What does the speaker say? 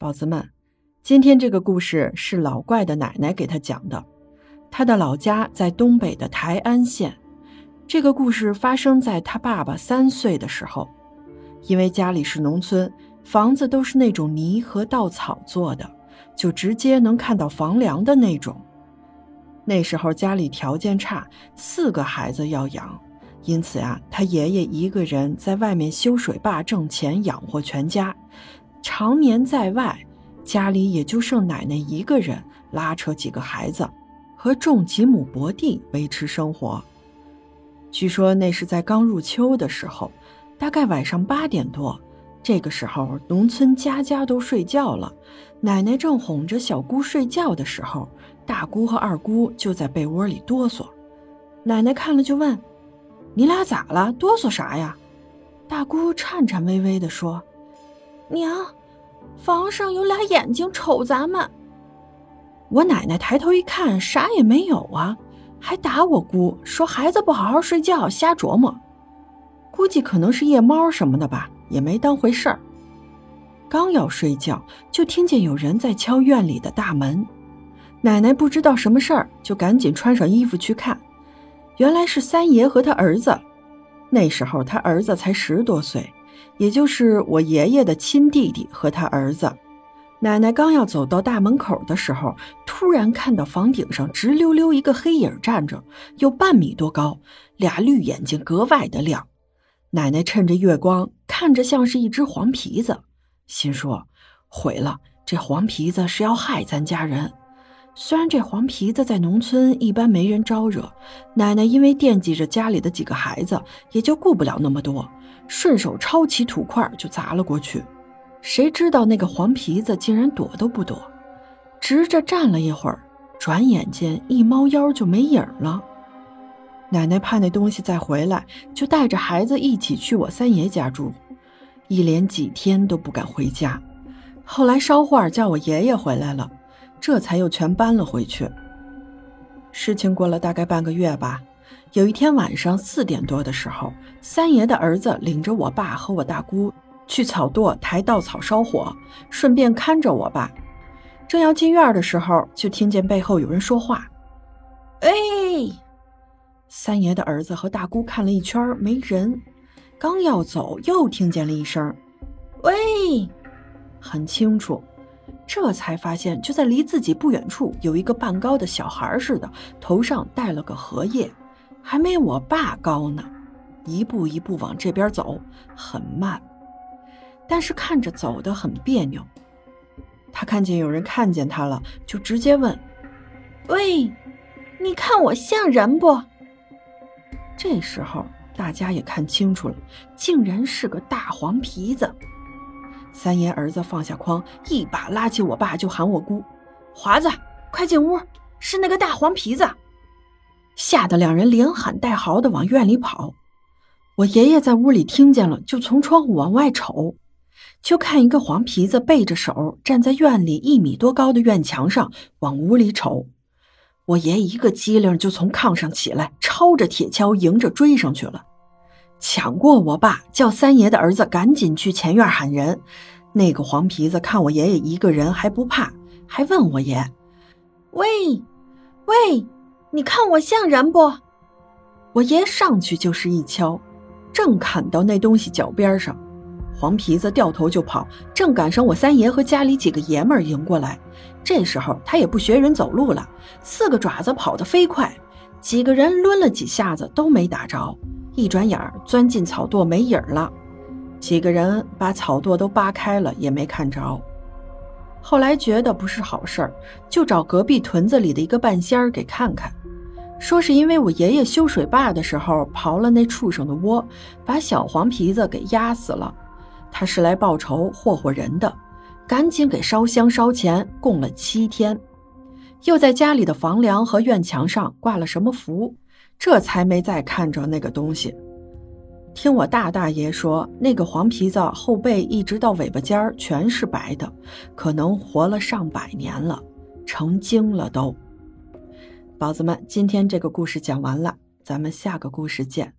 宝子们，今天这个故事是老怪的奶奶给他讲的。他的老家在东北的台安县。这个故事发生在他爸爸三岁的时候。因为家里是农村，房子都是那种泥和稻草做的，就直接能看到房梁的那种。那时候家里条件差，四个孩子要养，因此啊，他爷爷一个人在外面修水坝挣钱养活全家。常年在外，家里也就剩奶奶一个人拉扯几个孩子，和种几亩薄地维持生活。据说那是在刚入秋的时候，大概晚上八点多，这个时候农村家家都睡觉了，奶奶正哄着小姑睡觉的时候，大姑和二姑就在被窝里哆嗦。奶奶看了就问：“你俩咋了？哆嗦啥呀？”大姑颤颤巍巍地说。娘，房上有俩眼睛瞅咱们。我奶奶抬头一看，啥也没有啊，还打我姑，说孩子不好好睡觉，瞎琢磨。估计可能是夜猫什么的吧，也没当回事儿。刚要睡觉，就听见有人在敲院里的大门。奶奶不知道什么事儿，就赶紧穿上衣服去看，原来是三爷和他儿子。那时候他儿子才十多岁。也就是我爷爷的亲弟弟和他儿子，奶奶刚要走到大门口的时候，突然看到房顶上直溜溜一个黑影站着，有半米多高，俩绿眼睛格外的亮。奶奶趁着月光，看着像是一只黄皮子，心说：毁了，这黄皮子是要害咱家人。虽然这黄皮子在农村一般没人招惹，奶奶因为惦记着家里的几个孩子，也就顾不了那么多。顺手抄起土块就砸了过去，谁知道那个黄皮子竟然躲都不躲，直着站了一会儿，转眼间一猫腰就没影了。奶奶怕那东西再回来，就带着孩子一起去我三爷家住，一连几天都不敢回家。后来捎话叫我爷爷回来了，这才又全搬了回去。事情过了大概半个月吧。有一天晚上四点多的时候，三爷的儿子领着我爸和我大姑去草垛抬稻草烧火，顺便看着我爸。正要进院的时候，就听见背后有人说话：“哎！”三爷的儿子和大姑看了一圈没人，刚要走，又听见了一声：“喂！”很清楚，这才发现就在离自己不远处有一个半高的小孩似的，头上戴了个荷叶。还没我爸高呢，一步一步往这边走，很慢，但是看着走得很别扭。他看见有人看见他了，就直接问：“喂，你看我像人不？”这时候大家也看清楚了，竟然是个大黄皮子。三爷儿子放下筐，一把拉起我爸，就喊我姑：“华子，快进屋，是那个大黄皮子。”吓得两人连喊带嚎的往院里跑，我爷爷在屋里听见了，就从窗户往外瞅，就看一个黄皮子背着手站在院里一米多高的院墙上往屋里瞅。我爷一个机灵就从炕上起来，抄着铁锹迎着追上去了，抢过我爸，叫三爷的儿子赶紧去前院喊人。那个黄皮子看我爷爷一个人还不怕，还问我爷：“喂，喂。”你看我像人不？我爷上去就是一敲，正砍到那东西脚边上，黄皮子掉头就跑，正赶上我三爷和家里几个爷们儿迎过来。这时候他也不学人走路了，四个爪子跑得飞快，几个人抡了几下子都没打着，一转眼儿钻进草垛没影儿了。几个人把草垛都扒开了也没看着。后来觉得不是好事儿，就找隔壁屯子里的一个半仙儿给看看。说是因为我爷爷修水坝的时候刨了那畜生的窝，把小黄皮子给压死了。他是来报仇霍霍人的，赶紧给烧香烧钱，供了七天，又在家里的房梁和院墙上挂了什么符，这才没再看着那个东西。听我大大爷说，那个黄皮子后背一直到尾巴尖儿全是白的，可能活了上百年了，成精了都。宝子们，今天这个故事讲完了，咱们下个故事见。